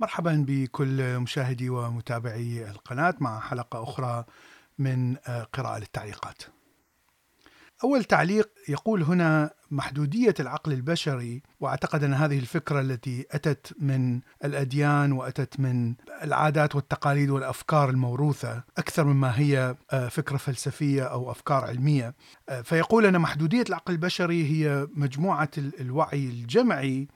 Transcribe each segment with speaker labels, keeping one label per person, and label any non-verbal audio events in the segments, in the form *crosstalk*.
Speaker 1: مرحبا بكل مشاهدي ومتابعي القناة مع حلقة أخرى من قراءة للتعليقات. أول تعليق يقول هنا محدودية العقل البشري وأعتقد أن هذه الفكرة التي أتت من الأديان وأتت من العادات والتقاليد والأفكار الموروثة أكثر مما هي فكرة فلسفية أو أفكار علمية فيقول أن محدودية العقل البشري هي مجموعة الوعي الجمعي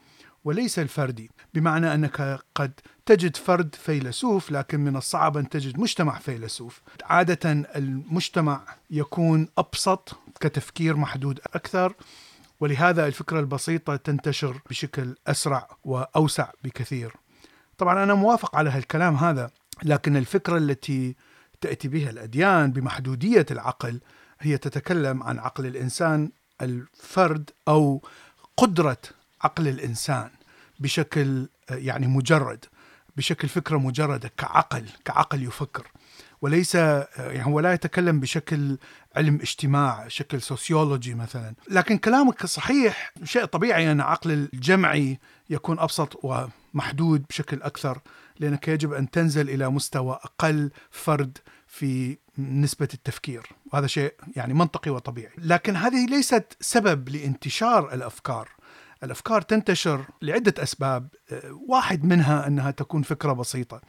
Speaker 1: وليس الفردي بمعنى أنك قد تجد فرد فيلسوف لكن من الصعب أن تجد مجتمع فيلسوف. عادة المجتمع يكون أبسط كتفكير محدود أكثر ولهذا الفكرة البسيطة تنتشر بشكل أسرع وأوسع بكثير. طبعا أنا موافق على هالكلام هذا لكن الفكرة التي تأتي بها الأديان بمحدودية العقل هي تتكلم عن عقل الإنسان الفرد أو قدرة عقل الإنسان. بشكل يعني مجرد بشكل فكرة مجردة كعقل كعقل يفكر. وليس يعني هو لا يتكلم بشكل علم اجتماع شكل سوسيولوجي مثلا. لكن كلامك صحيح شيء طبيعي أن عقل الجمعي يكون أبسط ومحدود بشكل أكثر لأنك يجب أن تنزل إلى مستوى أقل فرد في نسبة التفكير. وهذا شيء يعني منطقي وطبيعي. لكن هذه ليست سبب لانتشار الأفكار. الأفكار تنتشر لعدة أسباب واحد منها أنها تكون فكرة بسيطة.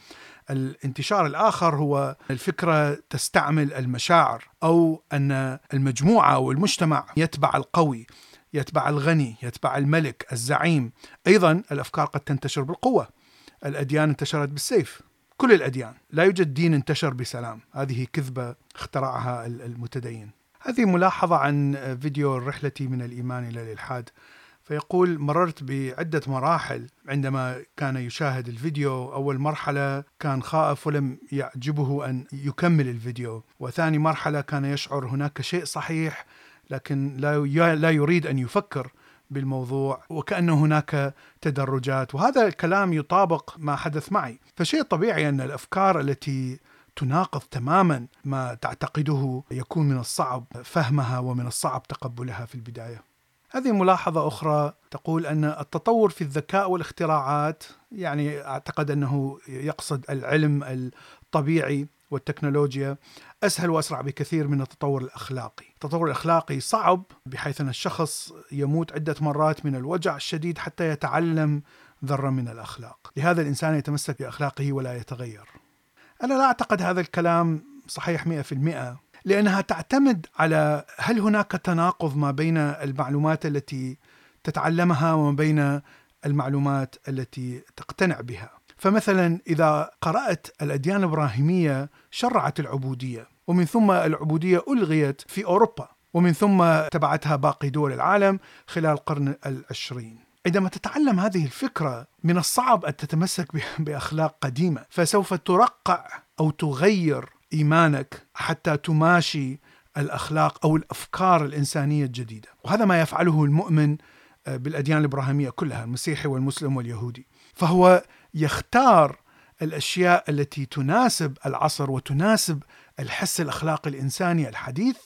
Speaker 1: الانتشار الآخر هو الفكرة تستعمل المشاعر أو أن المجموعة أو المجتمع يتبع القوي يتبع الغني يتبع الملك الزعيم. أيضا الأفكار قد تنتشر بالقوة. الأديان انتشرت بالسيف. كل الأديان. لا يوجد دين انتشر بسلام. هذه كذبة اخترعها المتدين. هذه ملاحظة عن فيديو رحلتي من الإيمان إلى الإلحاد. فيقول مررت بعدة مراحل عندما كان يشاهد الفيديو. أول مرحلة كان خائف ولم يعجبه أن يكمل الفيديو. وثاني مرحلة كان يشعر هناك شيء صحيح لكن لا يريد أن يفكر بالموضوع وكأن هناك تدرجات. وهذا الكلام يطابق ما حدث معي. فشيء طبيعي أن الأفكار التي تناقض تماما ما تعتقده يكون من الصعب فهمها ومن الصعب تقبلها في البداية. هذه ملاحظة أخرى تقول أن التطور في الذكاء والاختراعات يعني أعتقد أنه يقصد العلم الطبيعي والتكنولوجيا أسهل وأسرع بكثير من التطور الأخلاقي. التطور الأخلاقي صعب بحيث أن الشخص يموت عدة مرات من الوجع الشديد حتى يتعلم ذرة من الأخلاق. لهذا الإنسان يتمسك بأخلاقه ولا يتغير. أنا لا أعتقد هذا الكلام صحيح 100% لأنها تعتمد على هل هناك تناقض ما بين المعلومات التي تتعلمها وما بين المعلومات التي تقتنع بها. فمثلا إذا قرأت الأديان الإبراهيمية شرعت العبودية ومن ثم العبودية ألغيت في أوروبا ومن ثم تبعتها باقي دول العالم خلال القرن العشرين. عندما تتعلم هذه الفكرة من الصعب أن تتمسك بأخلاق قديمة فسوف ترقع أو تغير إيمانك حتى تماشي الأخلاق أو الأفكار الإنسانية الجديدة، وهذا ما يفعله المؤمن بالأديان الإبراهيمية كلها، المسيحي والمسلم واليهودي. فهو يختار الأشياء التي تناسب العصر وتناسب الحس الأخلاقي الإنساني الحديث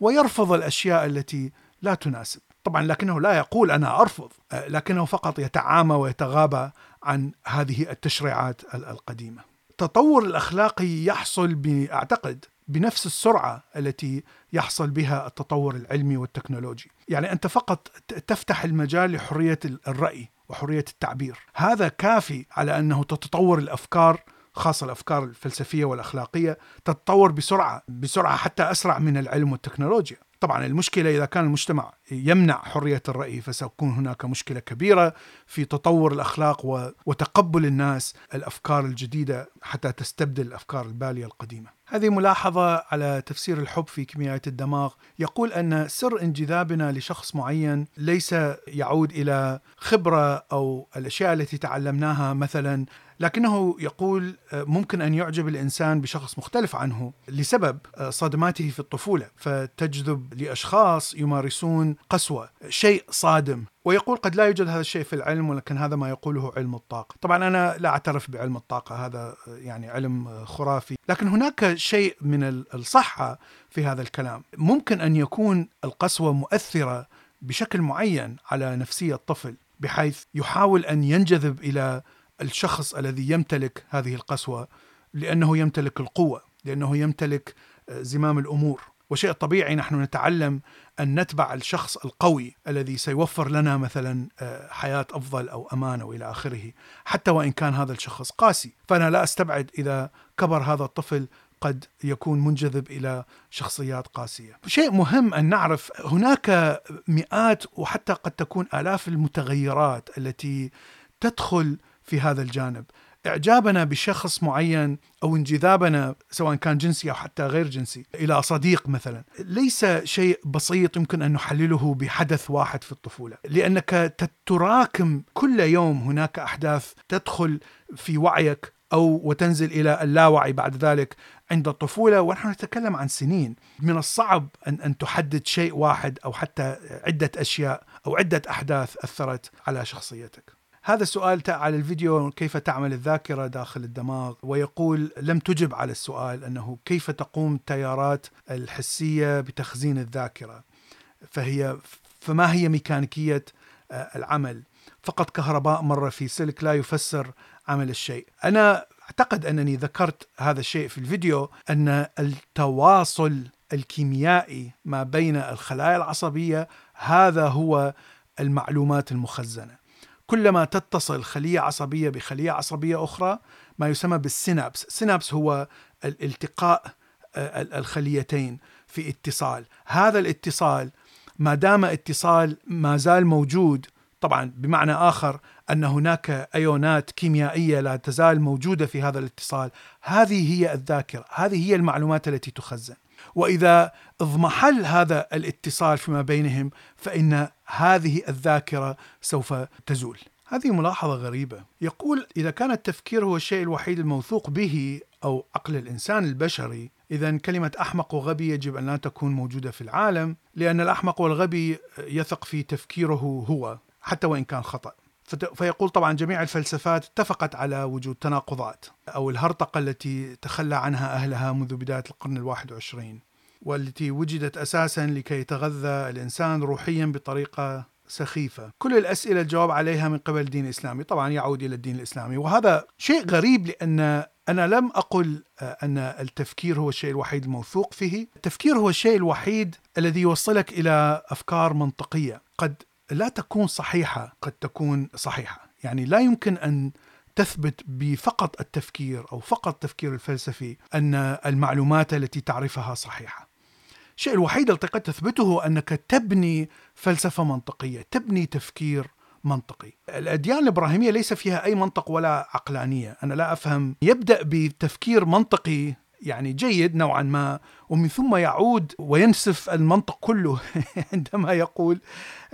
Speaker 1: ويرفض الأشياء التي لا تناسب. طبعا لكنه لا يقول أنا أرفض، لكنه فقط يتعامى ويتغاضى عن هذه التشريعات القديمة. التطور الاخلاقي يحصل أعتقد بنفس السرعة التي يحصل بها التطور العلمي والتكنولوجي، يعني أنت فقط تفتح المجال لحرية الرأي وحرية التعبير، هذا كافي على أنه تتطور الأفكار خاصة الأفكار الفلسفية والأخلاقية تتطور بسرعة، بسرعة حتى أسرع من العلم والتكنولوجيا. طبعا المشكلة إذا كان المجتمع يمنع حرية الرأي فسيكون هناك مشكلة كبيرة في تطور الأخلاق وتقبل الناس الأفكار الجديدة حتى تستبدل الأفكار البالية القديمة. هذه ملاحظة على تفسير الحب في كيميائية الدماغ، يقول أن سر انجذابنا لشخص معين ليس يعود إلى خبرة أو الأشياء التي تعلمناها مثلا لكنه يقول ممكن أن يعجب الإنسان بشخص مختلف عنه لسبب صدماته في الطفولة. فتجذب لأشخاص يمارسون قسوة شيء صادم. ويقول قد لا يوجد هذا الشيء في العلم ولكن هذا ما يقوله علم الطاقة. طبعا أنا لا أعترف بعلم الطاقة هذا يعني علم خرافي. لكن هناك شيء من الصحة في هذا الكلام. ممكن أن يكون القسوة مؤثرة بشكل معين على نفسية الطفل بحيث يحاول أن ينجذب إلى الشخص الذي يمتلك هذه القسوة لأنه يمتلك القوة لأنه يمتلك زمام الأمور وشيء طبيعي نحن نتعلم أن نتبع الشخص القوي الذي سيوفر لنا مثلا آه، حياة أفضل أو أمان أو إلى آخره، حتى وإن كان هذا الشخص قاسي، فأنا لا أستبعد إذا كبر هذا الطفل قد يكون منجذب إلى شخصيات قاسية. شيء مهم أن نعرف هناك مئات وحتى قد تكون آلاف المتغيرات التي تدخل في هذا الجانب. إعجابنا بشخص معين أو انجذابنا سواء كان جنسي أو حتى غير جنسي إلى صديق مثلا ليس شيء بسيط يمكن أن نحلله بحدث واحد في الطفولة. لأنك تراكم كل يوم هناك أحداث تدخل في وعيك أو وتنزل إلى اللاوعي بعد ذلك عند الطفولة. ونحن نتكلم عن سنين. من الصعب أن أن تحدد شيء واحد أو حتى عدة أشياء أو عدة أحداث أثرت على شخصيتك. هذا السؤال على الفيديو كيف تعمل الذاكرة داخل الدماغ؟ ويقول لم تجب على السؤال أنه كيف تقوم التيارات الحسية بتخزين الذاكرة؟ فهي فما هي ميكانيكية آه، العمل؟ فقط كهرباء مرة في سلك لا يفسر عمل الشيء. أنا أعتقد أنني ذكرت هذا الشيء في الفيديو أن التواصل الكيميائي ما بين الخلايا العصبية هذا هو المعلومات المخزنة. كلما تتصل خلية عصبية بخلية عصبية أخرى ما يسمى بالسينابس. السينابس هو الالتقاء آه، الخليتين في اتصال. هذا الاتصال ما دام اتصال ما زال موجود طبعا بمعنى آخر أن هناك أيونات كيميائية لا تزال موجودة في هذا الاتصال هذه هي الذاكرة هذه هي المعلومات التي تخزن. وإذا اضمحل هذا الاتصال فيما بينهم فإن هذه الذاكرة سوف تزول. هذه ملاحظة غريبة، يقول إذا كان التفكير هو الشيء الوحيد الموثوق به أو عقل الإنسان البشري، إذا كلمة أحمق وغبي يجب أن لا تكون موجودة في العالم، لأن الأحمق والغبي يثق في تفكيره هو حتى وإن كان خطأ. فيقول طبعا جميع الفلسفات اتفقت على وجود تناقضات أو الهرطقة التي تخلى عنها أهلها منذ بداية القرن الواحد والعشرين والتي وجدت أساسا لكي يتغذى الإنسان روحيا بطريقة سخيفة. كل الأسئلة الجواب عليها من قبل الدين الإسلامي طبعا يعود إلى الدين الإسلامي. وهذا شيء غريب لأن أنا لم أقل أن التفكير هو الشيء الوحيد الموثوق فيه. التفكير هو الشيء الوحيد الذي يوصلك إلى أفكار منطقية. قد لا تكون صحيحة قد تكون صحيحة يعني لا يمكن أن تثبت بفقط التفكير أو فقط التفكير الفلسفي أن المعلومات التي تعرفها صحيحة. الشيء الوحيد الذي قد تثبته أنك تبني فلسفة منطقية، تبني تفكير منطقي. الأديان الإبراهيمية ليس فيها أي منطق ولا عقلانية، أنا لا أفهم يبدأ بتفكير منطقي يعني جيد نوعا ما. ومن ثم يعود وينسف المنطق كله *laughs* عندما يقول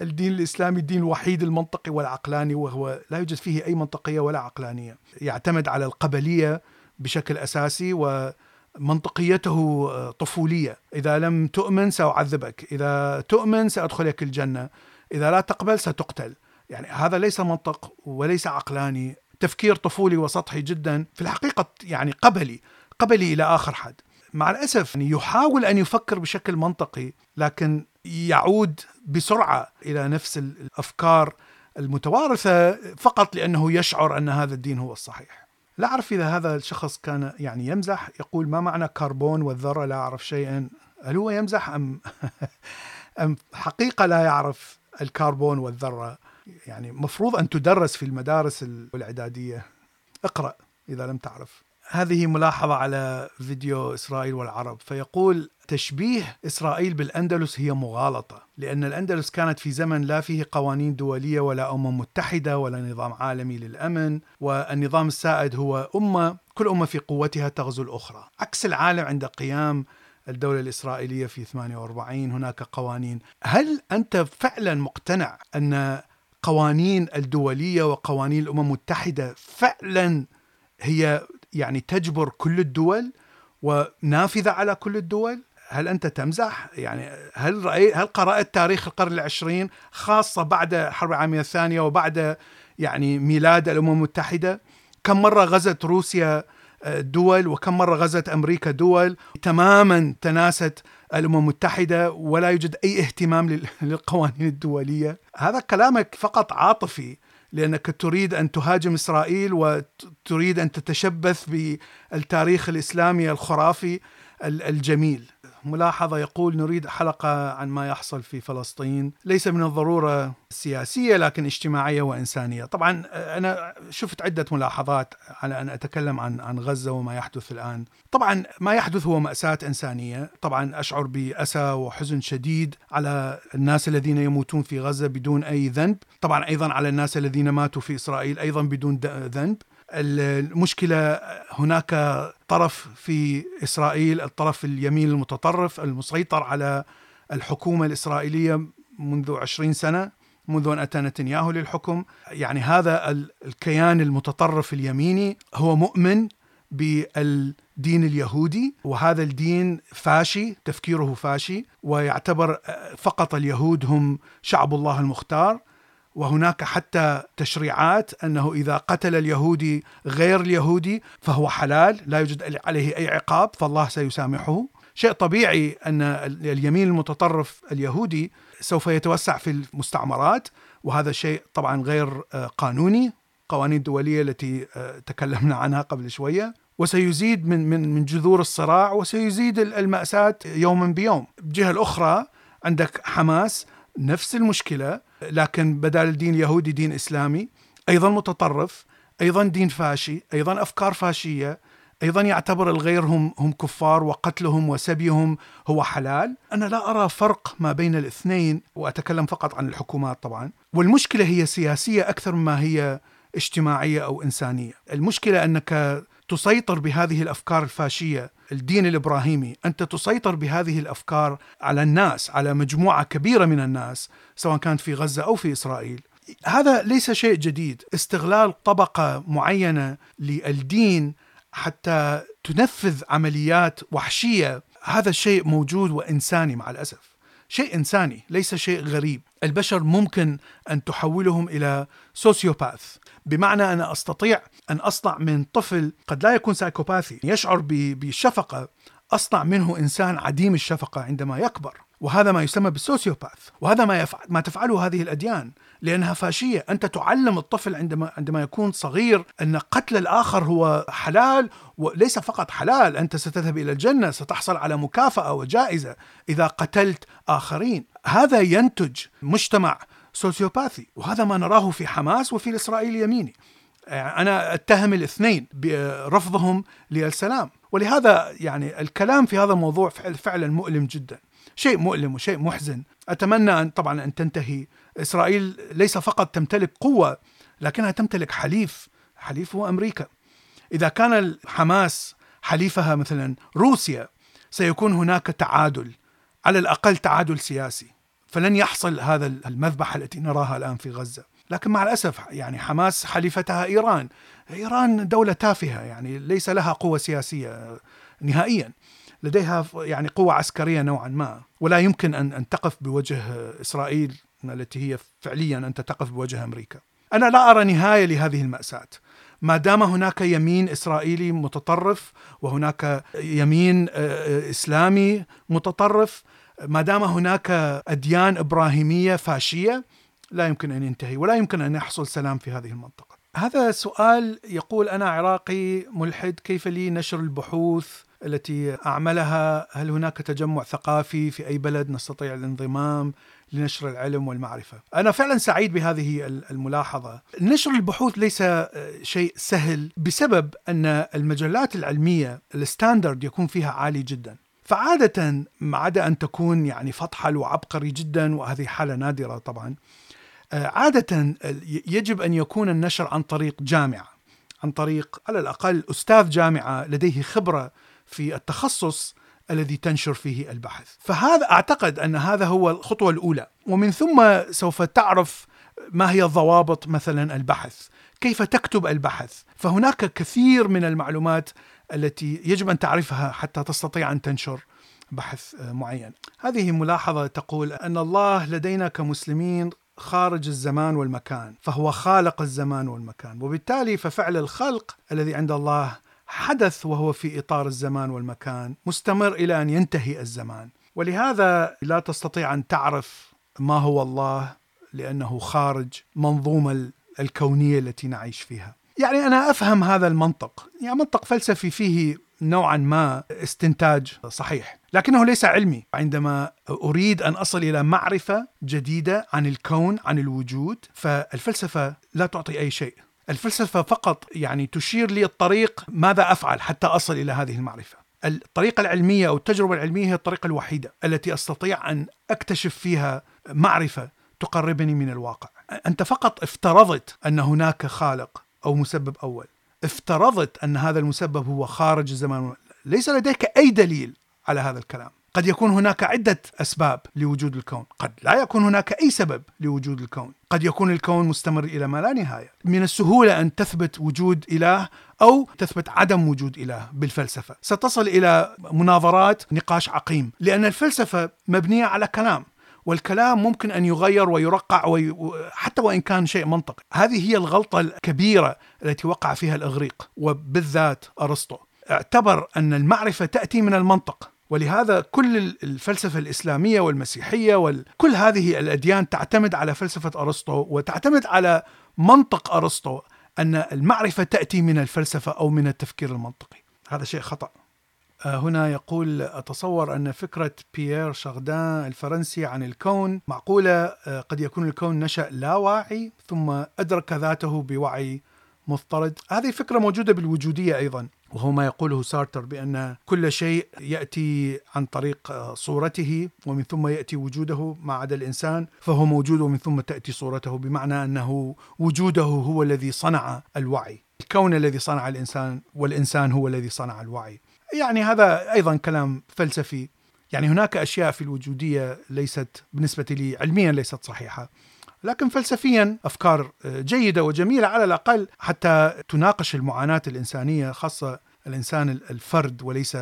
Speaker 1: الدين الإسلامي الدين الوحيد المنطقي والعقلاني وهو لا يوجد فيه أي منطقية ولا عقلانية. يعتمد على القبلية بشكل أساسي و منطقيته طفولية، إذا لم تؤمن سأعذبك، إذا تؤمن سأدخلك الجنة، إذا لا تقبل ستقتل، يعني هذا ليس منطق وليس عقلاني، تفكير طفولي وسطحي جدا، في الحقيقة يعني قبلي، قبلي إلى آخر حد. مع الأسف يعني يحاول أن يفكر بشكل منطقي لكن يعود بسرعة إلى نفس الأفكار المتوارثة فقط لأنه يشعر أن هذا الدين هو الصحيح. لا أعرف إذا هذا الشخص كان يعني يمزح. يقول ما معنى كربون والذرة؟ لا أعرف شيئا. هل هو يمزح أم *laughs* أم حقيقة لا يعرف الكربون والذرة؟ يعني مفروض أن تدرس في المدارس الإعدادية. اقرأ إذا لم تعرف. هذه ملاحظة على فيديو إسرائيل والعرب. فيقول تشبيه إسرائيل بالأندلس هي مغالطة لأن الأندلس كانت في زمن لا فيه قوانين دولية ولا أمم متحدة ولا نظام عالمي للأمن والنظام السائد هو أمة كل أمة في قوتها تغزو الأخرى. عكس العالم عند قيام الدولة الإسرائيلية في 48 هناك قوانين. هل أنت فعلا مقتنع أن قوانين الدولية وقوانين الأمم المتحدة فعلا هي يعني تجبر كل الدول ونافذة على كل الدول هل أنت تمزح؟ يعني هل رأي هل قرأت تاريخ القرن العشرين خاصة بعد الحرب العالمية الثانية وبعد يعني ميلاد الأمم المتحدة؟ كم مرة غزت روسيا آه، دول وكم مرة غزت أمريكا دول تماما تناست الأمم المتحدة ولا يوجد أي اهتمام *laughs* للقوانين الدولية هذا كلامك فقط عاطفي لأنك تريد أن تهاجم إسرائيل وتريد أن تتشبث بالتاريخ الإسلامي الخرافي الجميل. ملاحظة يقول نريد حلقة عن ما يحصل في فلسطين ليس من الضرورة سياسية لكن اجتماعية وإنسانية. طبعا أنا شفت عدة ملاحظات على أن أتكلم عن عن غزة وما يحدث الآن. طبعا ما يحدث هو مأساة إنسانية. طبعا أشعر بأسى وحزن شديد على الناس الذين يموتون في غزة بدون أي ذنب. طبعا أيضا على الناس الذين ماتوا في إسرائيل أيضا بدون ذنب. المشكلة هناك طرف في إسرائيل الطرف اليمين المتطرف المسيطر على الحكومة الإسرائيلية منذ عشرين سنة منذ أن أتى نتنياهو للحكم. يعني هذا الكيان المتطرف اليميني هو مؤمن بالدين اليهودي وهذا الدين فاشي تفكيره فاشي ويعتبر فقط اليهود هم شعب الله المختار. وهناك حتى تشريعات أنه إذا قتل اليهودي غير اليهودي فهو حلال لا يوجد عليه أي عقاب فالله سيسامحه شيء طبيعي أن اليمين المتطرف اليهودي سوف يتوسع في المستعمرات وهذا شيء طبعا غير آه، قانوني قوانين الدولية التي آه، تكلمنا عنها قبل شوية وسيزيد من من من جذور الصراع وسيزيد المأساة يوما بيوم. الجهه الاخرى عندك حماس نفس المشكلة لكن بدل الدين اليهودي دين إسلامي أيضا متطرف أيضا دين فاشي أيضا أفكار فاشية أيضا يعتبر الغير هم هم كفار وقتلهم وسبيهم هو حلال، أنا لا أرى فرق ما بين الاثنين وأتكلم فقط عن الحكومات طبعا، والمشكلة هي سياسية أكثر مما هي اجتماعية أو إنسانية، المشكلة أنك تسيطر بهذه الأفكار الفاشية الدين الإبراهيمي. أنت تسيطر بهذه الأفكار على الناس على مجموعة كبيرة من الناس سواء كانت في غزة أو في إسرائيل. هذا ليس شيء جديد. استغلال طبقة معينة للدين حتى تنفذ عمليات وحشية هذا الشيء موجود وإنساني مع الأسف. شيء إنساني ليس شيء غريب. البشر ممكن أن تحولهم إلى sociopath بمعنى أنا أستطيع أن أصنع من طفل قد لا يكون سايكوباثي يشعر بالشفقه أصنع منه إنسان عديم الشفقة عندما يكبر. وهذا ما يسمى بال sociopath. وهذا ما يفعل ما تفعله هذه الأديان لأنها فاشية. أنت تعلم الطفل عندما عندما يكون صغير أن قتل الآخر هو حلال وليس فقط حلال أنت ستذهب إلى الجنة ستحصل على مكافأة وجائزة إذا قتلت آخرين. هذا ينتج مجتمع سوسيوباثي وهذا ما نراه في حماس وفي الاسرائيلي اليميني. أنا أتهم الاثنين برفضهم للسلام. ولهذا يعني الكلام في هذا الموضوع فعلا مؤلم جدا. شيء مؤلم وشيء محزن. أتمنى أن طبعا أن تنتهي. إسرائيل ليس فقط تمتلك قوة لكنها تمتلك حليف حليف هو أمريكا. إذا كان حماس حليفها مثلا روسيا سيكون هناك تعادل على الأقل تعادل سياسي. فلن يحصل هذا المذبحه التي نراها الآن في غزة. لكن مع الأسف يعني حماس حليفتها إيران. إيران دولة تافهة يعني ليس لها قوة سياسية نهائيا. لديها يعني قوة عسكرية نوعا ما. ولا يمكن أن أن تقف بوجه إسرائيل التي هي فعليا أن تقف بوجه أمريكا. أنا لا أرى نهاية لهذه المأساة. ما دام هناك يمين إسرائيلي متطرف وهناك يمين إسلامي متطرف ما دام هناك أديان إبراهيمية فاشية لا يمكن أن ينتهي ولا يمكن أن يحصل سلام في هذه المنطقة هذا سؤال يقول أنا عراقي ملحد كيف لي نشر البحوث التي أعملها هل هناك تجمع ثقافي في أي بلد نستطيع الانضمام لنشر العلم والمعرفة. أنا فعلا سعيد بهذه الملاحظة. نشر البحوث ليس شيء سهل بسبب أن المجلات العلمية الستاندرد يكون فيها عالي جدا. فعادة ما عدا أن تكون يعني فطحل وعبقري جدا وهذه حالة نادرة طبعا عادة يجب أن يكون النشر عن طريق جامعة عن طريق على الأقل أستاذ جامعة لديه خبرة في التخصص الذي تنشر فيه البحث. فهذا أعتقد أن هذا هو الخطوة الأولى. ومن ثم سوف تعرف ما هي ضوابط مثلا البحث كيف تكتب البحث. فهناك كثير من المعلومات التي يجب أن تعرفها حتى تستطيع أن تنشر بحث معين هذه ملاحظة تقول أن الله لدينا كمسلمين خارج الزمان والمكان فهو خالق الزمان والمكان وبالتالي ففعل الخلق الذي عند الله حدث وهو في إطار الزمان والمكان مستمر إلى أن ينتهي الزمان ولهذا لا تستطيع أن تعرف ما هو الله لأنه خارج منظومة الكونية التي نعيش فيها. يعني أنا أفهم هذا المنطق، يعني منطق فلسفي فيه نوعا ما استنتاج صحيح، لكنه ليس علمي. عندما أريد أن أصل إلى معرفة جديدة عن الكون، عن الوجود، فالفلسفة لا تعطي أي شيء. الفلسفة فقط يعني تشير لي الطريق ماذا أفعل حتى أصل إلى هذه المعرفة. الطريقة العلمية أو التجربة العلمية هي الطريقة الوحيدة التي أستطيع أن أكتشف فيها معرفة تقربني من الواقع. أنت فقط افترضت أن هناك خالق أو مسبب أول. افترضت أن هذا المسبب هو خارج الزمان. ليس لديك أي دليل على هذا الكلام. قد يكون هناك عدة أسباب لوجود الكون. قد لا يكون هناك أي سبب لوجود الكون. قد يكون الكون مستمر إلى ما لا نهاية. من السهولة أن تثبت وجود إله أو تثبت عدم وجود إله بالفلسفة. ستصل إلى مناظرات نقاش عقيم. لأن الفلسفة مبنية على كلام. والكلام ممكن أن يغير ويرقع وي... حتى وإن كان شيء منطقي، هذه هي الغلطة الكبيرة التي وقع فيها الإغريق وبالذات أرسطو، اعتبر أن المعرفة تأتي من المنطق، ولهذا كل الفلسفة الإسلامية والمسيحية وكل هذه الأديان تعتمد على فلسفة أرسطو وتعتمد على منطق أرسطو أن المعرفة تأتي من الفلسفة أو من التفكير المنطقي. هذا شيء خطأ. هنا يقول أتصور أن فكرة بيير شاردان الفرنسي عن الكون معقولة آه، قد يكون الكون نشأ لا واعي ثم أدرك ذاته بوعي مضطرد. هذه فكرة موجودة بالوجودية أيضا وهو ما يقوله سارتر بأن كل شيء يأتي عن طريق آه، صورته ومن ثم يأتي وجوده ما عدا الإنسان فهو موجود ومن ثم تأتي صورته بمعنى أنه وجوده هو الذي صنع الوعي. الكون الذي صنع الإنسان والإنسان هو الذي صنع الوعي. يعني هذا أيضا كلام فلسفي. يعني هناك أشياء في الوجودية ليست بالنسبة لي علميا ليست صحيحة. لكن فلسفيا أفكار جيدة وجميلة على الأقل حتى تناقش المعاناة الإنسانية خاصة الإنسان الفرد وليس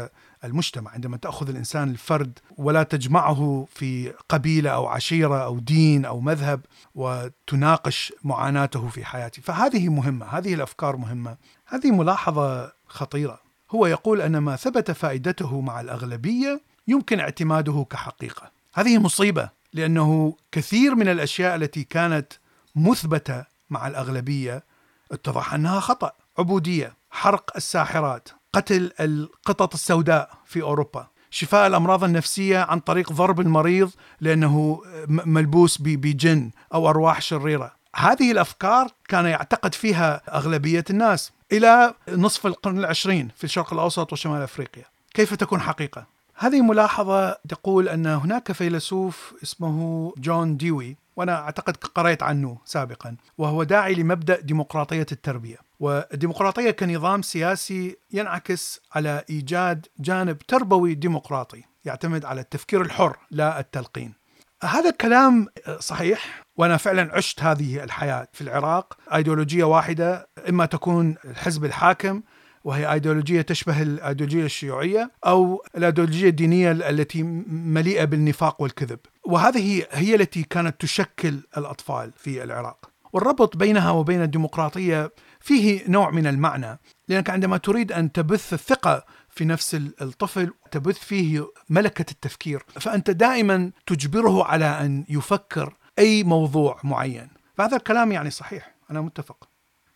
Speaker 1: المجتمع. عندما تأخذ الإنسان الفرد ولا تجمعه في قبيلة أو عشيرة أو دين أو مذهب وتناقش معاناته في حياته فهذه مهمة هذه الأفكار مهمة. هذه ملاحظة خطيرة. هو يقول أن ما ثبت فائدته مع الأغلبية يمكن اعتماده كحقيقة. هذه مصيبة لأنه كثير من الأشياء التي كانت مثبتة مع الأغلبية اتضح أنها خطأ. عبودية حرق الساحرات قتل القطط السوداء في أوروبا شفاء الأمراض النفسية عن طريق ضرب المريض لأنه ملبوس بجن أو أرواح شريرة. هذه الأفكار كان يعتقد فيها أغلبية الناس. إلى نصف القرن العشرين في الشرق الأوسط وشمال أفريقيا. كيف تكون حقيقة؟ هذه ملاحظة تقول أن هناك فيلسوف اسمه جون ديوي وأنا أعتقد قرأت عنه سابقا وهو داعي لمبدأ ديمقراطية التربية. والديمقراطية كنظام سياسي ينعكس على إيجاد جانب تربوي ديمقراطي يعتمد على التفكير الحر لا التلقين. هذا الكلام صحيح؟ وأنا فعلا عشت هذه الحياة في العراق. إيديولوجية واحدة إما تكون الحزب الحاكم وهي إيديولوجية تشبه الإيديولوجية الشيوعية أو الإيديولوجية الدينية التي مليئة بالنفاق والكذب. وهذه هي التي كانت تشكل الأطفال في العراق. والربط بينها وبين الديمقراطية فيه نوع من المعنى. لأنك عندما تريد أن تبث الثقة في نفس الطفل تبث فيه ملكة التفكير. فأنت دائما تجبره على أن يفكر أي موضوع معين. فهذا الكلام يعني صحيح أنا متفق.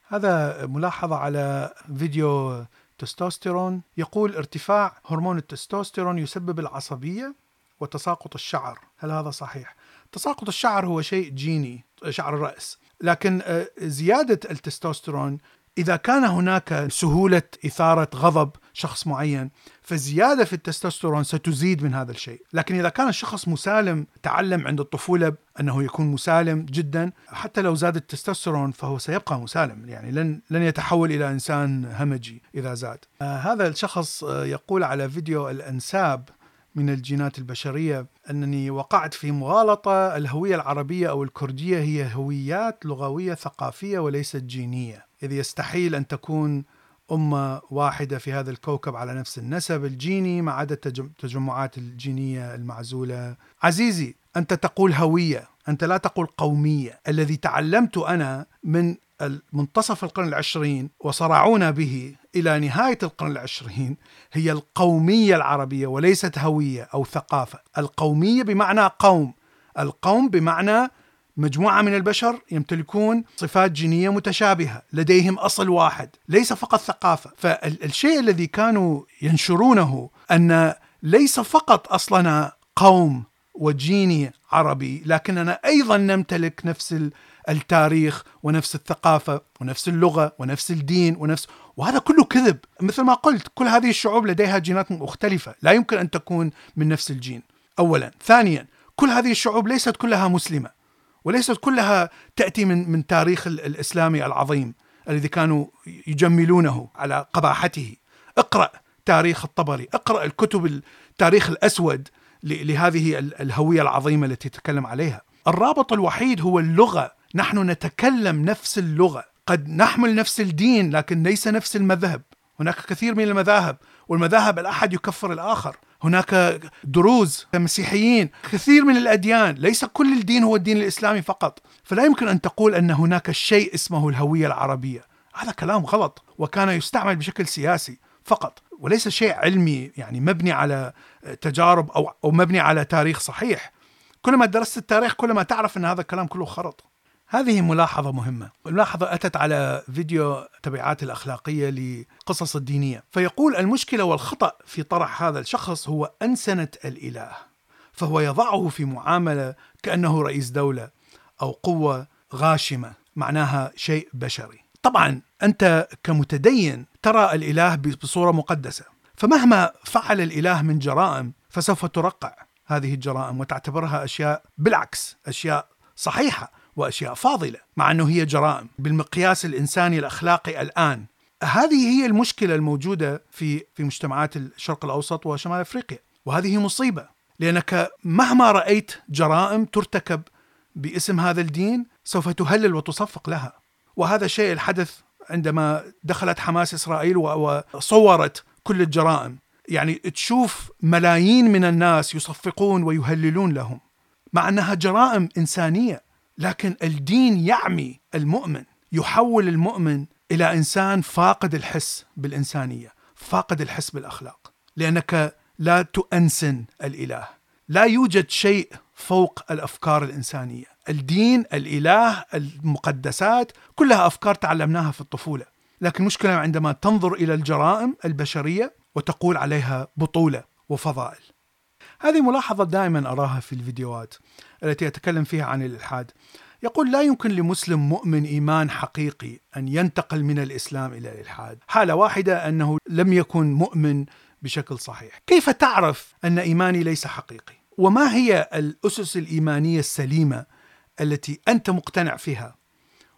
Speaker 1: هذا ملاحظة على فيديو تستوستيرون. يقول ارتفاع هرمون التستوستيرون يسبب العصبية وتساقط الشعر. هل هذا صحيح؟ تساقط الشعر هو شيء جيني شعر الرأس. لكن آه، زيادة التستوستيرون إذا كان هناك سهولة إثارة غضب شخص معين فالزيادة في التستوستيرون ستزيد من هذا الشيء. لكن إذا كان الشخص مسالم تعلم عند الطفولة أنه يكون مسالم جدا حتى لو زاد التستوستيرون فهو سيبقى مسالم. يعني لن, لن يتحول إلى إنسان همجي إذا زاد. آه هذا الشخص آه يقول على فيديو الأنساب من الجينات البشرية أنني وقعت في مغالطة الهوية العربية أو الكردية هي هويات لغوية ثقافية وليست جينية. إذ يستحيل أن تكون أمة واحدة في هذا الكوكب على نفس النسب الجيني ما عدا التجمعات الجينية المعزولة. عزيزي أنت تقول هوية أنت لا تقول قومية. الذي تعلمت أنا من منتصف القرن العشرين وصرعونا به إلى نهاية القرن العشرين هي القومية العربية وليست هوية أو ثقافة. القومية بمعنى قوم القوم بمعنى مجموعة من البشر يمتلكون صفات جينية متشابهة لديهم أصل واحد ليس فقط ثقافة. فالشيء الذي كانوا ينشرونه أن ليس فقط أصلنا قوم وجيني عربي لكننا أيضا نمتلك نفس التاريخ ونفس الثقافة ونفس اللغة ونفس الدين ونفس وهذا كله كذب. مثل ما قلت كل هذه الشعوب لديها جينات مختلفة لا يمكن أن تكون من نفس الجين. أولا. ثانيا كل هذه الشعوب ليست كلها مسلمة. وليست كلها تأتي من, من تاريخ الإسلامي العظيم الذي كانوا يجملونه على قباحته. اقرأ تاريخ الطبري اقرأ الكتب التاريخ الأسود لهذه الهوية العظيمة التي تتكلم عليها. الرابط الوحيد هو اللغة. نحن نتكلم نفس اللغة. قد نحمل نفس الدين لكن ليس نفس المذهب. هناك كثير من المذاهب والمذاهب الأحد يكفر الآخر. هناك دروز مسيحيين كثير من الأديان ليس كل الدين هو الدين الإسلامي فقط. فلا يمكن أن تقول أن هناك شيء اسمه الهوية العربية. هذا كلام غلط وكان يستعمل بشكل سياسي فقط وليس شيء علمي يعني مبني على تجارب أو مبني على تاريخ صحيح. كلما درست التاريخ كلما تعرف أن هذا الكلام كله خرط. هذه ملاحظة مهمة. الملاحظة أتت على فيديو تبعات الأخلاقية لقصص الدينية. فيقول المشكلة والخطأ في طرح هذا الشخص هو أنسنة الإله. فهو يضعه في معاملة كأنه رئيس دولة أو قوة غاشمة معناها شيء بشري. طبعا أنت كمتدين ترى الإله بصورة مقدسة. فمهما فعل الإله من جرائم فسوف ترقع هذه الجرائم وتعتبرها أشياء بالعكس أشياء صحيحة. وأشياء فاضلة مع أنه هي جرائم بالمقياس الإنساني الأخلاقي الآن. هذه هي المشكلة الموجودة في في مجتمعات الشرق الأوسط وشمال أفريقيا وهذه مصيبة لأنك مهما رأيت جرائم ترتكب باسم هذا الدين سوف تهلل وتصفق لها. وهذا الشيء الحدث عندما دخلت حماس إسرائيل وصورت كل الجرائم. يعني تشوف ملايين من الناس يصفقون ويهللون لهم مع أنها جرائم إنسانية. لكن الدين يعمي المؤمن يحول المؤمن إلى إنسان فاقد الحس بالإنسانية فاقد الحس بالأخلاق. لأنك لا تؤنسن الإله. لا يوجد شيء فوق الأفكار الإنسانية. الدين الإله المقدسات كلها أفكار تعلمناها في الطفولة. لكن المشكلة عندما تنظر إلى الجرائم البشرية وتقول عليها بطولة وفضائل. هذه ملاحظة دائما أراها في الفيديوهات. التي أتكلم فيها عن الإلحاد. يقول لا يمكن لمسلم مؤمن إيمان حقيقي أن ينتقل من الإسلام إلى الإلحاد. حالة واحدة أنه لم يكن مؤمن بشكل صحيح. كيف تعرف أن إيماني ليس حقيقي؟ وما هي الأسس الإيمانية السليمة التي أنت مقتنع فيها؟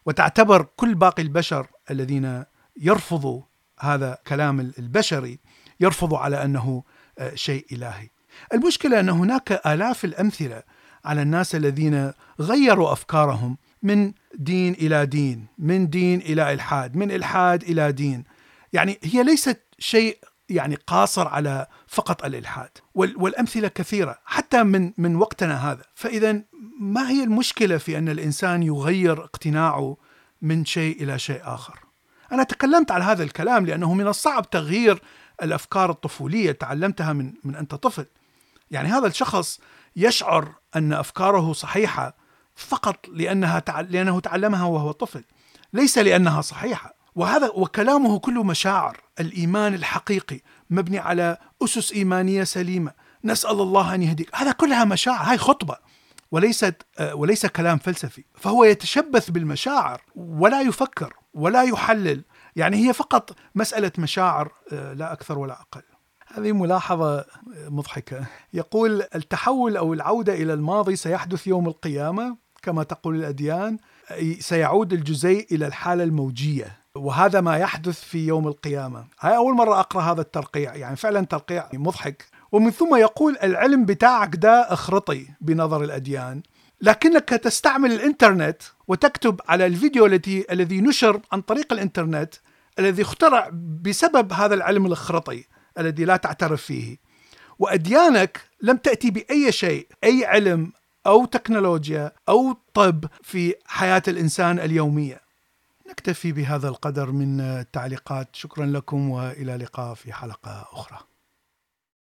Speaker 1: وتعتبر كل باقي البشر الذين يرفضوا هذا كلام البشري يرفضوا على أنه آه، شيء إلهي. المشكلة أن هناك آلاف الأمثلة على الناس الذين غيروا أفكارهم من دين إلى دين، من دين إلى إلحاد، من إلحاد إلى دين. يعني هي ليست شيء يعني قاصر على فقط الإلحاد، والأمثلة كثيرة حتى من من وقتنا هذا، فإذا ما هي المشكلة في أن الإنسان يغير اقتناعه من شيء إلى شيء آخر؟ أنا تكلمت على هذا الكلام لأنه من الصعب تغيير الأفكار الطفولية تعلمتها من من أنت طفل. يعني هذا الشخص يشعر أن أفكاره صحيحة فقط لأنها تع... لأنه تعلمها وهو طفل ليس لأنها صحيحة. وهذا وكلامه كله مشاعر الإيمان الحقيقي مبني على أسس إيمانية سليمة. نسأل الله أن يهديك. هذا كلها مشاعر هاي خطبة وليست وليس كلام فلسفي. فهو يتشبث بالمشاعر ولا يفكر ولا يحلل. يعني هي فقط مسألة مشاعر لا أكثر ولا أقل. هذه ملاحظة مضحكة. يقول التحول أو العودة إلى الماضي سيحدث يوم القيامة كما تقول الأديان سيعود الجزيء إلى الحالة الموجية وهذا ما يحدث في يوم القيامة. هاي أول مرة أقرأ هذا الترقيع يعني فعلا ترقيع مضحك. ومن ثم يقول العلم بتاعك ده أخرطي بنظر الأديان. لكنك تستعمل الإنترنت وتكتب على الفيديو التي الذي نشر عن طريق الإنترنت الذي اخترع بسبب هذا العلم الأخرطي. الذي لا تعترف فيه. وأديانك لم تأتي بأي شيء أي علم أو تكنولوجيا أو طب في حياة الإنسان اليومية. نكتفي بهذا القدر من التعليقات شكرا لكم وإلى اللقاء في حلقة أخرى.